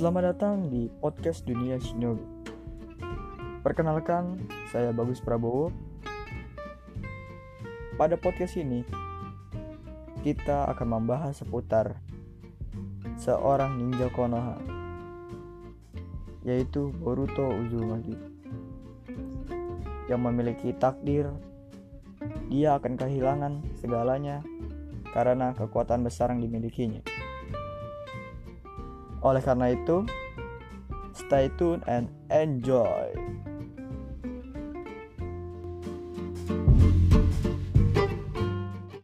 Selamat datang di podcast Dunia Shinobi. Perkenalkan, saya Bagus Prabowo. Pada podcast ini, kita akan membahas seputar seorang ninja Konoha, yaitu Boruto Uzumaki, yang memiliki takdir dia akan kehilangan segalanya karena kekuatan besar yang dimilikinya. Oleh karena itu, stay tune and enjoy.